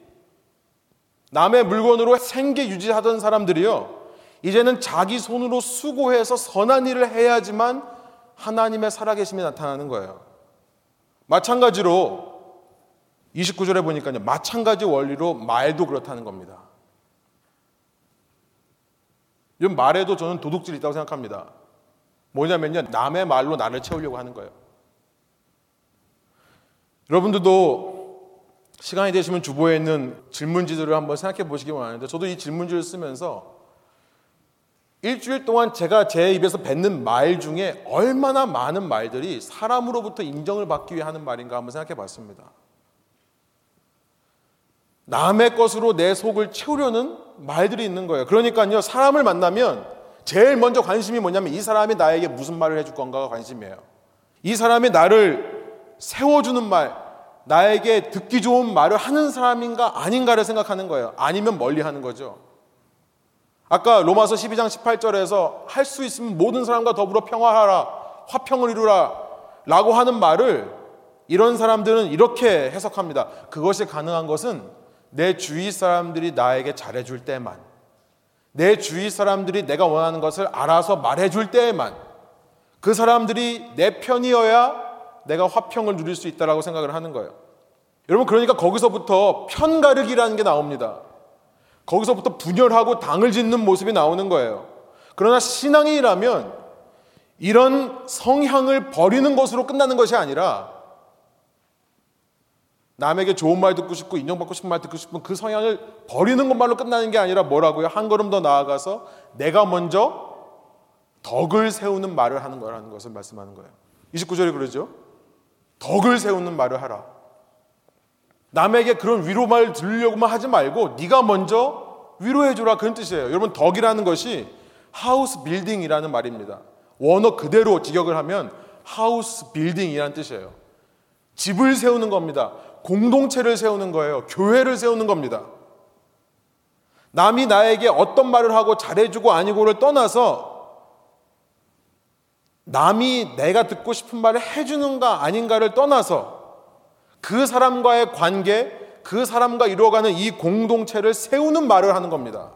남의 물건으로 생계 유지하던 사람들이요. 이제는 자기 손으로 수고해서 선한 일을 해야지만 하나님의 살아계심이 나타나는 거예요. 마찬가지로 29절에 보니까요. 마찬가지 원리로 말도 그렇다는 겁니다. 이 말에도 저는 도둑질이 있다고 생각합니다. 뭐냐면요. 남의 말로 나를 채우려고 하는 거예요. 여러분들도 시간이 되시면 주보에 있는 질문지들을 한번 생각해 보시기 원하는데 저도 이 질문지를 쓰면서 일주일 동안 제가 제 입에서 뱉는 말 중에 얼마나 많은 말들이 사람으로부터 인정을 받기 위해 하는 말인가 한번 생각해 봤습니다. 남의 것으로 내 속을 채우려는 말들이 있는 거예요. 그러니까요, 사람을 만나면 제일 먼저 관심이 뭐냐면 이 사람이 나에게 무슨 말을 해줄 건가가 관심이에요. 이 사람이 나를 세워주는 말, 나에게 듣기 좋은 말을 하는 사람인가 아닌가를 생각하는 거예요. 아니면 멀리 하는 거죠. 아까 로마서 12장 18절에서 할 수 있으면 모든 사람과 더불어 평화하라, 화평을 이루라 라고 하는 말을 이런 사람들은 이렇게 해석합니다. 그것이 가능한 것은 내 주위 사람들이 나에게 잘해줄 때만, 내 주위 사람들이 내가 원하는 것을 알아서 말해줄 때에만, 그 사람들이 내 편이어야 내가 화평을 누릴 수 있다라고 생각을 하는 거예요. 여러분, 그러니까 거기서부터 편가르기라는 게 나옵니다. 거기서부터 분열하고 당을 짓는 모습이 나오는 거예요. 그러나 신앙이라면 이런 성향을 버리는 것으로 끝나는 것이 아니라 남에게 좋은 말 듣고 싶고 인정받고 싶은 말 듣고 싶은 그 성향을 버리는 것만로 끝나는 게 아니라 뭐라고요? 한 걸음 더 나아가서 내가 먼저 덕을 세우는 말을 하는 거라는 것을 말씀하는 거예요. 29절에 그러죠. 덕을 세우는 말을 하라. 남에게 그런 위로 말 들으려고만 하지 말고 네가 먼저 위로해 주라 그런 뜻이에요. 여러분 덕이라는 것이 하우스 빌딩이라는 말입니다. 원어 그대로 직역을 하면 하우스 빌딩이라는 뜻이에요. 집을 세우는 겁니다. 공동체를 세우는 거예요. 교회를 세우는 겁니다. 남이 나에게 어떤 말을 하고 잘해주고 아니고를 떠나서 남이 내가 듣고 싶은 말을 해주는가 아닌가를 떠나서 그 사람과의 관계, 그 사람과 이루어가는 이 공동체를 세우는 말을 하는 겁니다.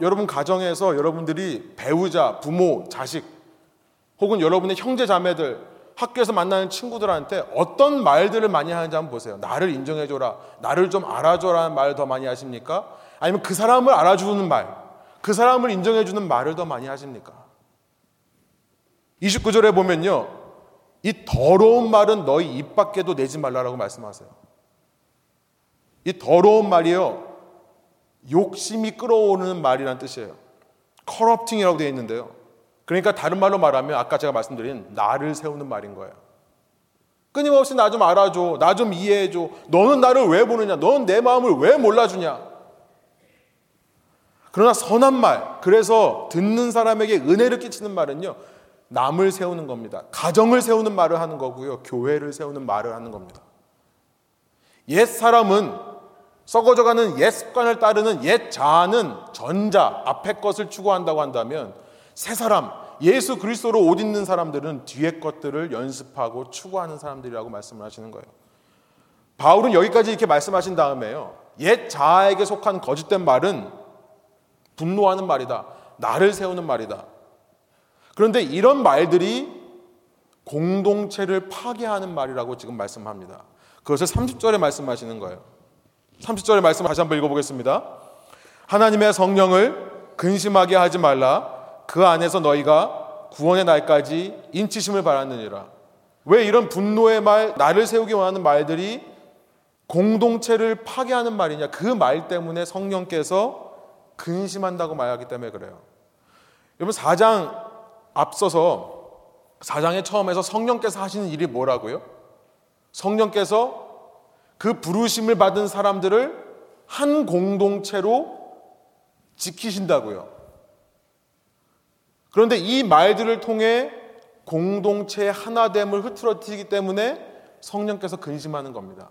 여러분 가정에서 여러분들이 배우자, 부모, 자식, 혹은 여러분의 형제 자매들, 학교에서 만나는 친구들한테 어떤 말들을 많이 하는지 한번 보세요. 나를 인정해줘라, 나를 좀 알아줘라는 말을 더 많이 하십니까? 아니면 그 사람을 알아주는 말, 그 사람을 인정해주는 말을 더 많이 하십니까? 29절에 보면요. 이 더러운 말은 너희 입 밖에도 내지 말라라고 말씀하세요. 이 더러운 말이요. 욕심이 끌어오르는 말이란 뜻이에요. 커럽팅이라고 되어 있는데요. 그러니까 다른 말로 말하면 아까 제가 말씀드린 나를 세우는 말인 거예요. 끊임없이 나 좀 알아줘. 나 좀 이해해줘. 너는 나를 왜 보느냐? 너는 내 마음을 왜 몰라주냐? 그러나 선한 말, 그래서 듣는 사람에게 은혜를 끼치는 말은요, 남을 세우는 겁니다. 가정을 세우는 말을 하는 거고요. 교회를 세우는 말을 하는 겁니다. 옛 사람은 썩어져가는 옛 습관을 따르는 옛 자아는 전자, 앞의 것을 추구한다고 한다면 새 사람, 예수 그리스도로 옷 입는 사람들은 뒤의 것들을 연습하고 추구하는 사람들이라고 말씀을 하시는 거예요. 바울은 여기까지 이렇게 말씀하신 다음에요. 옛 자아에게 속한 거짓된 말은 분노하는 말이다. 나를 세우는 말이다. 그런데 이런 말들이 공동체를 파괴하는 말이라고 지금 말씀합니다. 그것을 30절에 말씀하시는 거예요. 30절의 말씀 다시 한번 읽어보겠습니다. 하나님의 성령을 근심하게 하지 말라. 그 안에서 너희가 구원의 날까지 인치심을 바랐느니라. 왜 이런 분노의 말, 나를 세우기 원하는 말들이 공동체를 파괴하는 말이냐? 그 말 때문에 성령께서 근심한다고 말하기 때문에 그래요. 여러분 4장 앞서서 4장의 처음에서 성령께서 하시는 일이 뭐라고요? 성령께서 그 부르심을 받은 사람들을 한 공동체로 지키신다고요. 그런데 이 말들을 통해 공동체의 하나됨을 흐트러뜨리기 때문에 성령께서 근심하는 겁니다.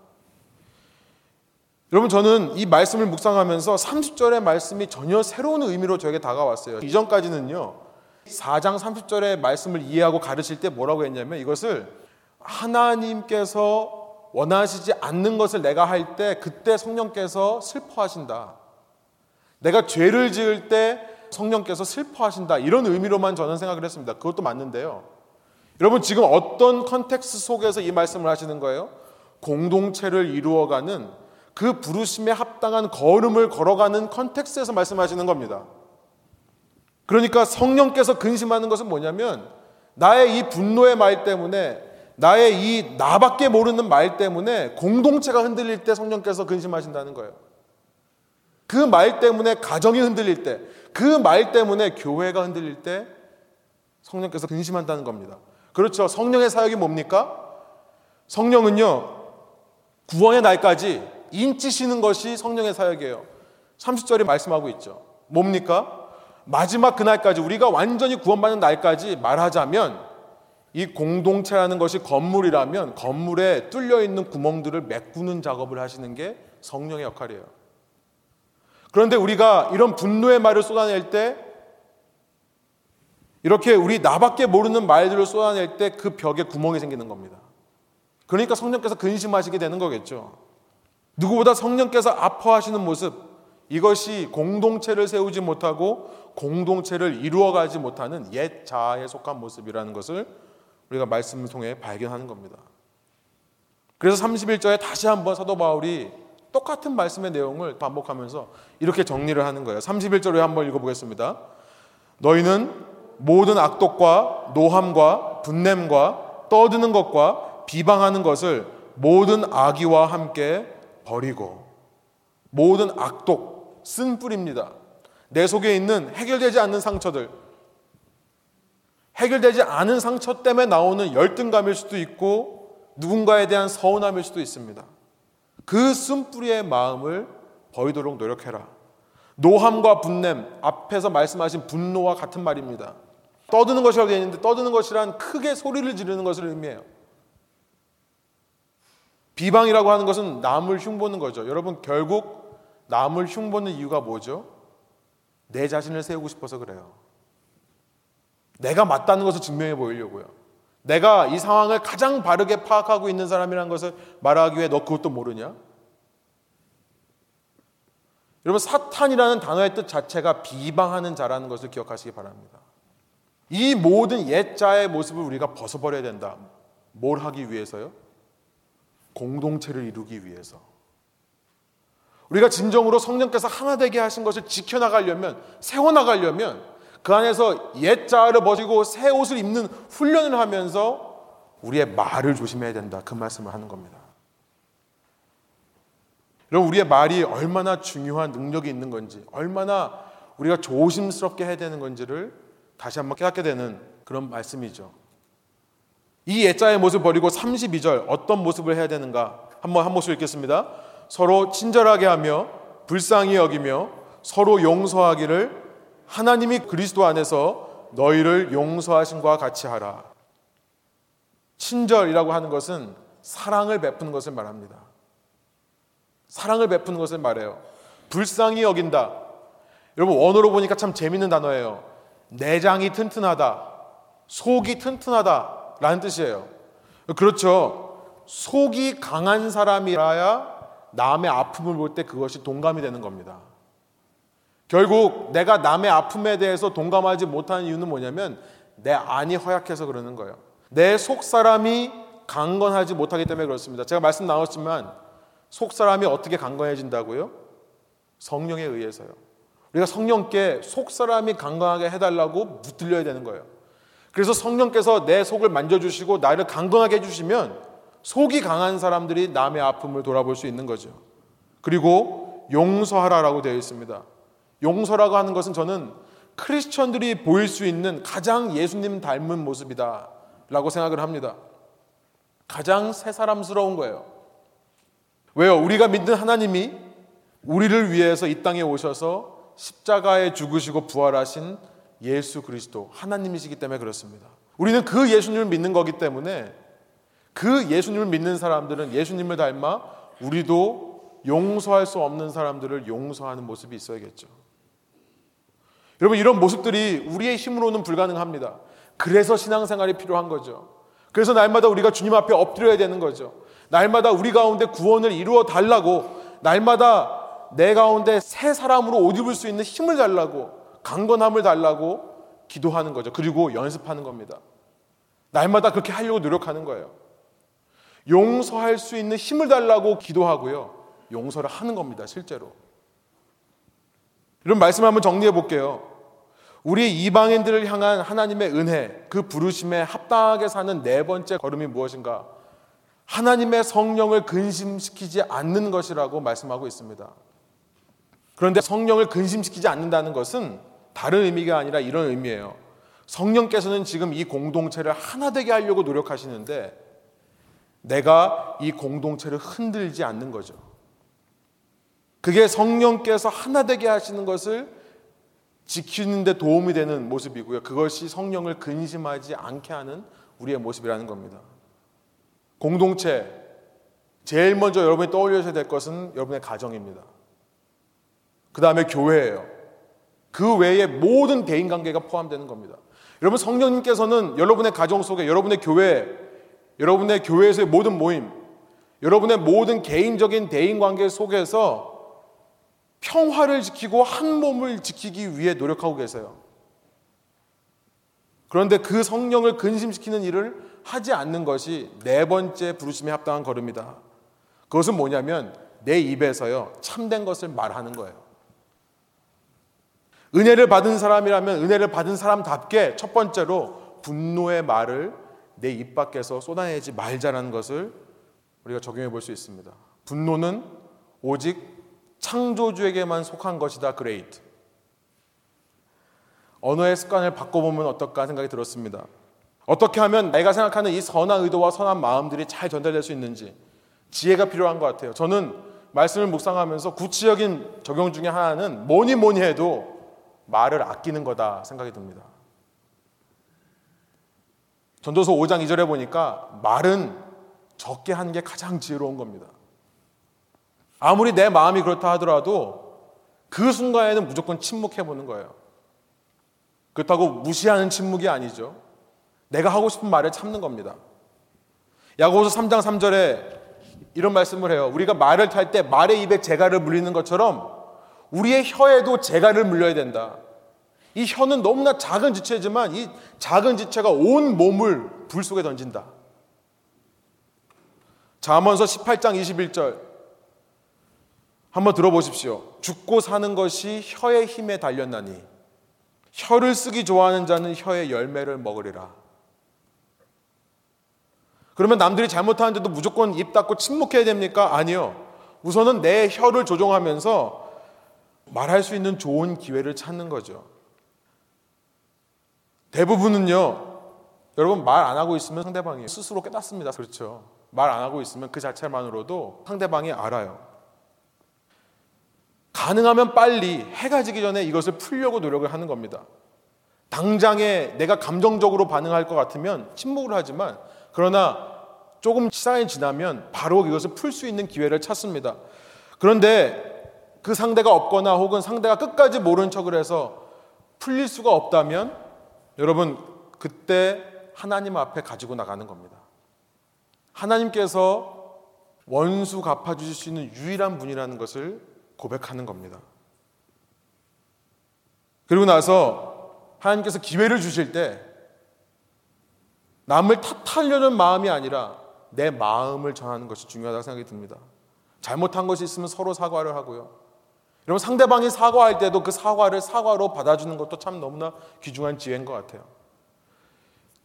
여러분 저는 이 말씀을 묵상하면서 30절의 말씀이 전혀 새로운 의미로 저에게 다가왔어요. 이전까지는요. 4장 30절의 말씀을 이해하고 가르칠 때 뭐라고 했냐면 이것을 하나님께서 원하시지 않는 것을 내가 할 때 그때 성령께서 슬퍼하신다. 내가 죄를 지을 때 성령께서 슬퍼하신다. 이런 의미로만 저는 생각을 했습니다. 그것도 맞는데요. 여러분 지금 어떤 context 속에서 이 말씀을 하시는 거예요? 공동체를 이루어가는 그 부르심에 합당한 걸음을 걸어가는 context에서 말씀하시는 겁니다. 그러니까 성령께서 근심하는 것은 뭐냐면 나의 이 분노의 말 때문에 나의 이 나밖에 모르는 말 때문에 공동체가 흔들릴 때 성령께서 근심하신다는 거예요. 그 말 때문에 가정이 흔들릴 때, 그 말 때문에 교회가 흔들릴 때 성령께서 근심한다는 겁니다. 그렇죠. 성령의 사역이 뭡니까? 성령은요, 구원의 날까지 인치시는 것이 성령의 사역이에요. 30절이 말씀하고 있죠. 뭡니까? 마지막 그날까지 우리가 완전히 구원받는 날까지 말하자면 이 공동체라는 것이 건물이라면 건물에 뚫려 있는 구멍들을 메꾸는 작업을 하시는 게 성령의 역할이에요. 그런데 우리가 이런 분노의 말을 쏟아낼 때 이렇게 우리 나밖에 모르는 말들을 쏟아낼 때 그 벽에 구멍이 생기는 겁니다. 그러니까 성령께서 근심하시게 되는 거겠죠. 누구보다 성령께서 아파하시는 모습, 이것이 공동체를 세우지 못하고 공동체를 이루어가지 못하는 옛 자아에 속한 모습이라는 것을 우리가 말씀을 통해 발견하는 겁니다. 그래서 31절에 다시 한번 사도 바울이 똑같은 말씀의 내용을 반복하면서 이렇게 정리를 하는 거예요. 31절에 한번 읽어보겠습니다. 너희는 모든 악독과 노함과 분냄과 떠드는 것과 비방하는 것을 모든 악의와 함께 버리고 모든 악독 쓴 뿌리입니다. 내 속에 있는 해결되지 않는 상처들, 해결되지 않은 상처 때문에 나오는 열등감일 수도 있고 누군가에 대한 서운함일 수도 있습니다. 그 쓴뿌리의 마음을 버리도록 노력해라. 노함과 분냄, 앞에서 말씀하신 분노와 같은 말입니다. 떠드는 것이라고 되어 있는데 떠드는 것이란 크게 소리를 지르는 것을 의미해요. 비방이라고 하는 것은 남을 흉보는 거죠. 여러분 결국 남을 흉보는 이유가 뭐죠? 내 자신을 세우고 싶어서 그래요. 내가 맞다는 것을 증명해 보이려고요. 내가 이 상황을 가장 바르게 파악하고 있는 사람이라는 것을 말하기 위해 너 그것도 모르냐? 여러분 사탄이라는 단어의 뜻 자체가 비방하는 자라는 것을 기억하시기 바랍니다. 이 모든 옛자의 모습을 우리가 벗어버려야 된다. 뭘 하기 위해서요? 공동체를 이루기 위해서. 우리가 진정으로 성령께서 하나 되게 하신 것을 지켜나가려면, 세워나가려면, 그 안에서 옛자를 버리고 새 옷을 입는 훈련을 하면서 우리의 말을 조심해야 된다. 그 말씀을 하는 겁니다. 여러분, 우리의 말이 얼마나 중요한 능력이 있는 건지, 얼마나 우리가 조심스럽게 해야 되는 건지를 다시 한번 깨닫게 되는 그런 말씀이죠. 이 예자의 모습 버리고 32절 어떤 모습을 해야 되는가? 한번 한 모습 읽겠습니다. 서로 친절하게 하며 불쌍히 여기며 서로 용서하기를 하나님이 그리스도 안에서 너희를 용서하신 과 같이 하라. 친절이라고 하는 것은 사랑을 베푸는 것을 말합니다. 사랑을 베푸는 것을 말해요. 불쌍히 여긴다. 여러분 원어로 보니까 참 재밌는 단어예요. 내장이 튼튼하다. 속이 튼튼하다. 라는 뜻이에요. 그렇죠. 속이 강한 사람이라야 남의 아픔을 볼 때 그것이 동감이 되는 겁니다. 결국 내가 남의 아픔에 대해서 동감하지 못하는 이유는 뭐냐면 내 안이 허약해서 그러는 거예요. 내 속 사람이 강건하지 못하기 때문에 그렇습니다. 제가 말씀 나눴지만 속 사람이 어떻게 강건해진다고요? 성령에 의해서요. 우리가 성령께 속 사람이 강건하게 해달라고 붙들려야 되는 거예요. 그래서 성령께서 내 속을 만져주시고 나를 강건하게 해주시면 속이 강한 사람들이 남의 아픔을 돌아볼 수 있는 거죠. 그리고 용서하라라고 되어 있습니다. 용서라고 하는 것은 저는 크리스천들이 보일 수 있는 가장 예수님 닮은 모습이다 라고 생각을 합니다. 가장 새 사람스러운 거예요. 왜요? 우리가 믿는 하나님이 우리를 위해서 이 땅에 오셔서 십자가에 죽으시고 부활하신 예수 그리스도 하나님이시기 때문에 그렇습니다. 우리는 그 예수님을 믿는 거기 때문에 그 예수님을 믿는 사람들은 예수님을 닮아 우리도 용서할 수 없는 사람들을 용서하는 모습이 있어야겠죠. 여러분 이런 모습들이 우리의 힘으로는 불가능합니다. 그래서 신앙생활이 필요한 거죠. 그래서 날마다 우리가 주님 앞에 엎드려야 되는 거죠. 날마다 우리 가운데 구원을 이루어 달라고 날마다 내 가운데 새 사람으로 옷 입을 수 있는 힘을 달라고 강건함을 달라고 기도하는 거죠. 그리고 연습하는 겁니다. 날마다 그렇게 하려고 노력하는 거예요. 용서할 수 있는 힘을 달라고 기도하고요. 용서를 하는 겁니다. 실제로. 이런 말씀 한번 정리해 볼게요. 우리 이방인들을 향한 하나님의 은혜, 그 부르심에 합당하게 사는 네 번째 걸음이 무엇인가? 하나님의 성령을 근심시키지 않는 것이라고 말씀하고 있습니다. 그런데 성령을 근심시키지 않는다는 것은 다른 의미가 아니라 이런 의미예요. 성령께서는 지금 이 공동체를 하나 되게 하려고 노력하시는데 내가 이 공동체를 흔들지 않는 거죠. 그게 성령께서 하나 되게 하시는 것을 지키는데 도움이 되는 모습이고요. 그것이 성령을 근심하지 않게 하는 우리의 모습이라는 겁니다. 공동체, 제일 먼저 여러분이 떠올려야 될 것은 여러분의 가정입니다. 그 다음에 교회예요. 그 외에 모든 대인 관계가 포함되는 겁니다. 여러분 성령님께서는 여러분의 가정 속에 여러분의 교회, 여러분의 교회에서의 모든 모임, 여러분의 모든 개인적인 대인 관계 속에서 평화를 지키고 한 몸을 지키기 위해 노력하고 계세요. 그런데 그 성령을 근심시키는 일을 하지 않는 것이 네 번째 부르심에 합당한 걸음이다. 그것은 뭐냐면 내 입에서요 참된 것을 말하는 거예요. 은혜를 받은 사람이라면 은혜를 받은 사람답게 첫 번째로 분노의 말을 내 입 밖에서 쏟아내지 말자라는 것을 우리가 적용해 볼 수 있습니다. 분노는 오직 창조주에게만 속한 것이다. Great. 언어의 습관을 바꿔보면 어떨까 생각이 들었습니다. 어떻게 하면 내가 생각하는 이 선한 의도와 선한 마음들이 잘 전달될 수 있는지 지혜가 필요한 것 같아요. 저는 말씀을 묵상하면서 구체적인 적용 중에 하나는 뭐니 뭐니 해도 말을 아끼는 거다 생각이 듭니다. 전도서 5장 2절에 보니까 말은 적게 하는 게 가장 지혜로운 겁니다. 아무리 내 마음이 그렇다 하더라도 그 순간에는 무조건 침묵해 보는 거예요. 그렇다고 무시하는 침묵이 아니죠. 내가 하고 싶은 말을 참는 겁니다. 야고보서 3장 3절에 이런 말씀을 해요. 우리가 말을 탈 때 말의 입에 재갈을 물리는 것처럼 우리의 혀에도 재갈을 물려야 된다. 이 혀는 너무나 작은 지체지만 이 작은 지체가 온 몸을 불 속에 던진다. 잠언서 18장 21절 한번 들어보십시오. 죽고 사는 것이 혀의 힘에 달렸나니 혀를 쓰기 좋아하는 자는 혀의 열매를 먹으리라. 그러면 남들이 잘못하는데도 무조건 입 닫고 침묵해야 됩니까? 아니요. 우선은 내 혀를 조종하면서 말할 수 있는 좋은 기회를 찾는 거죠. 대부분은요, 여러분 말 안 하고 있으면 상대방이 스스로 깨닫습니다. 그렇죠. 말 안 하고 있으면 그 자체만으로도 상대방이 알아요. 가능하면 빨리 해가 지기 전에 이것을 풀려고 노력을 하는 겁니다. 당장에 내가 감정적으로 반응할 것 같으면 침묵을 하지만 그러나 조금 시간이 지나면 바로 이것을 풀 수 있는 기회를 찾습니다. 그런데 그 상대가 없거나 혹은 상대가 끝까지 모른 척을 해서 풀릴 수가 없다면 여러분 그때 하나님 앞에 가지고 나가는 겁니다. 하나님께서 원수 갚아주실 수 있는 유일한 분이라는 것을 고백하는 겁니다. 그리고 나서 하나님께서 기회를 주실 때 남을 탓하려는 마음이 아니라 내 마음을 전하는 것이 중요하다고 생각이 듭니다. 잘못한 것이 있으면 서로 사과를 하고요. 여러분 상대방이 사과할 때도 그 사과를 사과로 받아주는 것도 참 너무나 귀중한 지혜인 것 같아요.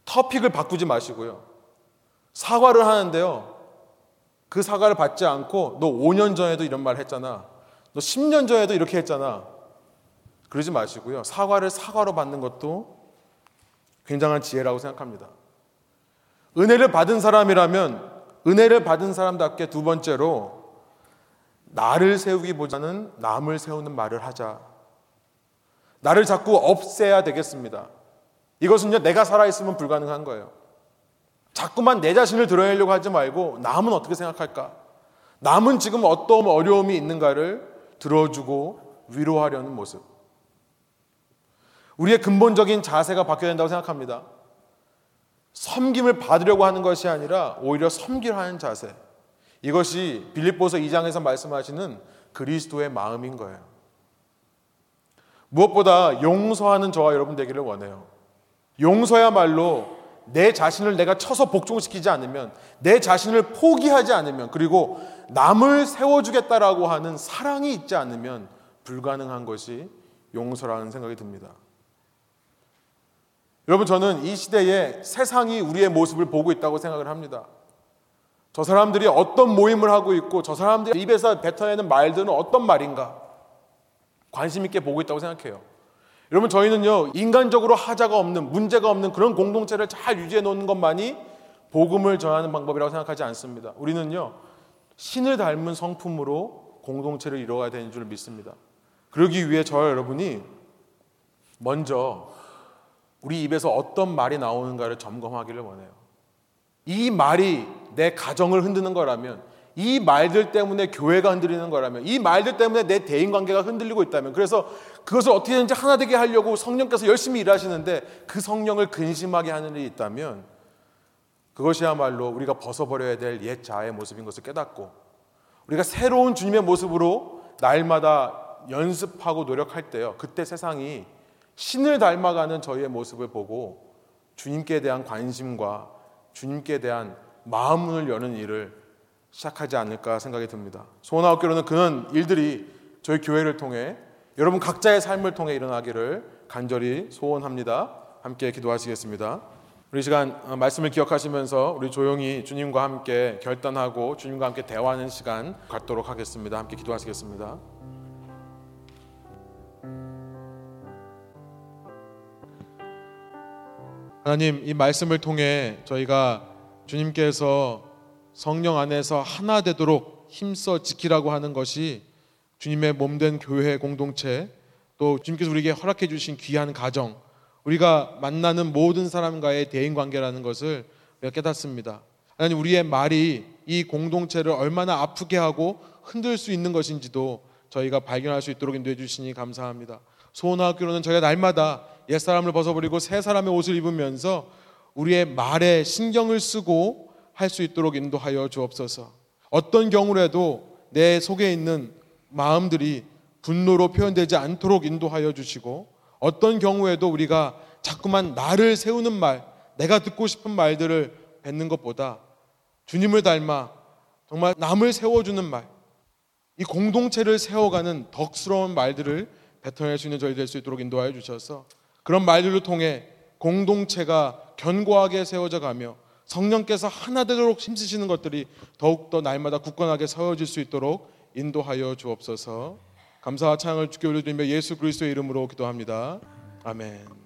터픽을 바꾸지 마시고요. 사과를 하는데요. 그 사과를 받지 않고 너 5년 전에도 이런 말 했잖아. 너 10년 전에도 이렇게 했잖아. 그러지 마시고요. 사과를 사과로 받는 것도 굉장한 지혜라고 생각합니다. 은혜를 받은 사람이라면 은혜를 받은 사람답게 두 번째로 나를 세우기보다는 남을 세우는 말을 하자. 나를 자꾸 없애야 되겠습니다. 이것은요, 내가 살아있으면 불가능한 거예요. 자꾸만 내 자신을 드러내려고 하지 말고, 남은 어떻게 생각할까? 남은 지금 어떤 어려움이 있는가를 들어주고 위로하려는 모습. 우리의 근본적인 자세가 바뀌어야 된다고 생각합니다. 섬김을 받으려고 하는 것이 아니라 오히려 섬기려 하는 자세. 이것이 빌립보서 2장에서 말씀하시는 그리스도의 마음인 거예요. 무엇보다 용서하는 저와 여러분 되기를 원해요. 용서야말로 내 자신을 내가 쳐서 복종시키지 않으면, 내 자신을 포기하지 않으면, 그리고 남을 세워주겠다라고 하는 사랑이 있지 않으면 불가능한 것이 용서라는 생각이 듭니다. 여러분, 저는 이 시대에 세상이 우리의 모습을 보고 있다고 생각을 합니다. 저 사람들이 어떤 모임을 하고 있고 저 사람들이 입에서 뱉어내는 말들은 어떤 말인가 관심 있게 보고 있다고 생각해요. 여러분 저희는요 인간적으로 하자가 없는 문제가 없는 그런 공동체를 잘 유지해 놓는 것만이 복음을 전하는 방법이라고 생각하지 않습니다. 우리는요 신을 닮은 성품으로 공동체를 이루어야 되는 줄 믿습니다. 그러기 위해 저 여러분이 먼저 우리 입에서 어떤 말이 나오는가를 점검하기를 원해요. 이 말이 내 가정을 흔드는 거라면 이 말들 때문에 교회가 흔들리는 거라면 이 말들 때문에 내 대인 관계가 흔들리고 있다면 그래서 그것을 어떻게든지 하나 되게 하려고 성령께서 열심히 일하시는데 그 성령을 근심하게 하는 일이 있다면 그것이야말로 우리가 벗어버려야 될 옛 자아의 모습인 것을 깨닫고 우리가 새로운 주님의 모습으로 날마다 연습하고 노력할 때요. 그때 세상이 신을 닮아가는 저희의 모습을 보고 주님께 대한 관심과 주님께 대한 마음문을 여는 일을 시작하지 않을까 생각이 듭니다. 소원하옵교로는 그런 일들이 저희 교회를 통해 여러분 각자의 삶을 통해 일어나기를 간절히 소원합니다. 함께 기도하시겠습니다. 우리 시간 어, 말씀을 기억하시면서 우리 조용히 주님과 함께 결단하고 주님과 함께 대화하는 시간 갖도록 하겠습니다. 함께 기도하시겠습니다. 하나님 이 말씀을 통해 저희가 주님께서 성령 안에서 하나 되도록 힘써 지키라고 하는 것이 주님의 몸된 교회 공동체 또 주님께서 우리에게 허락해 주신 귀한 가정 우리가 만나는 모든 사람과의 대인 관계라는 것을 우리가 깨닫습니다. 하나님 우리의 말이 이 공동체를 얼마나 아프게 하고 흔들 수 있는 것인지도 저희가 발견할 수 있도록 인도해 주시니 감사합니다. 소원학교로는 저희가 날마다 옛 사람을 벗어버리고 새 사람의 옷을 입으면서 우리의 말에 신경을 쓰고 할 수 있도록 인도하여 주옵소서. 어떤 경우라도 내 속에 있는 마음들이 분노로 표현되지 않도록 인도하여 주시고 어떤 경우에도 우리가 자꾸만 나를 세우는 말, 내가 듣고 싶은 말들을 뱉는 것보다 주님을 닮아 정말 남을 세워주는 말, 이 공동체를 세워가는 덕스러운 말들을 뱉어낼 수 있는 저희 될 수 있도록 인도하여 주셔서 그런 말들을 통해 공동체가 견고하게 세워져 가며 성령께서 하나 되도록 힘쓰시는 것들이 더욱더 날마다 굳건하게 세워질 수 있도록 인도하여 주옵소서 감사와 찬양을 주께 올려드리며 예수 그리스도의 이름으로 기도합니다. 아멘.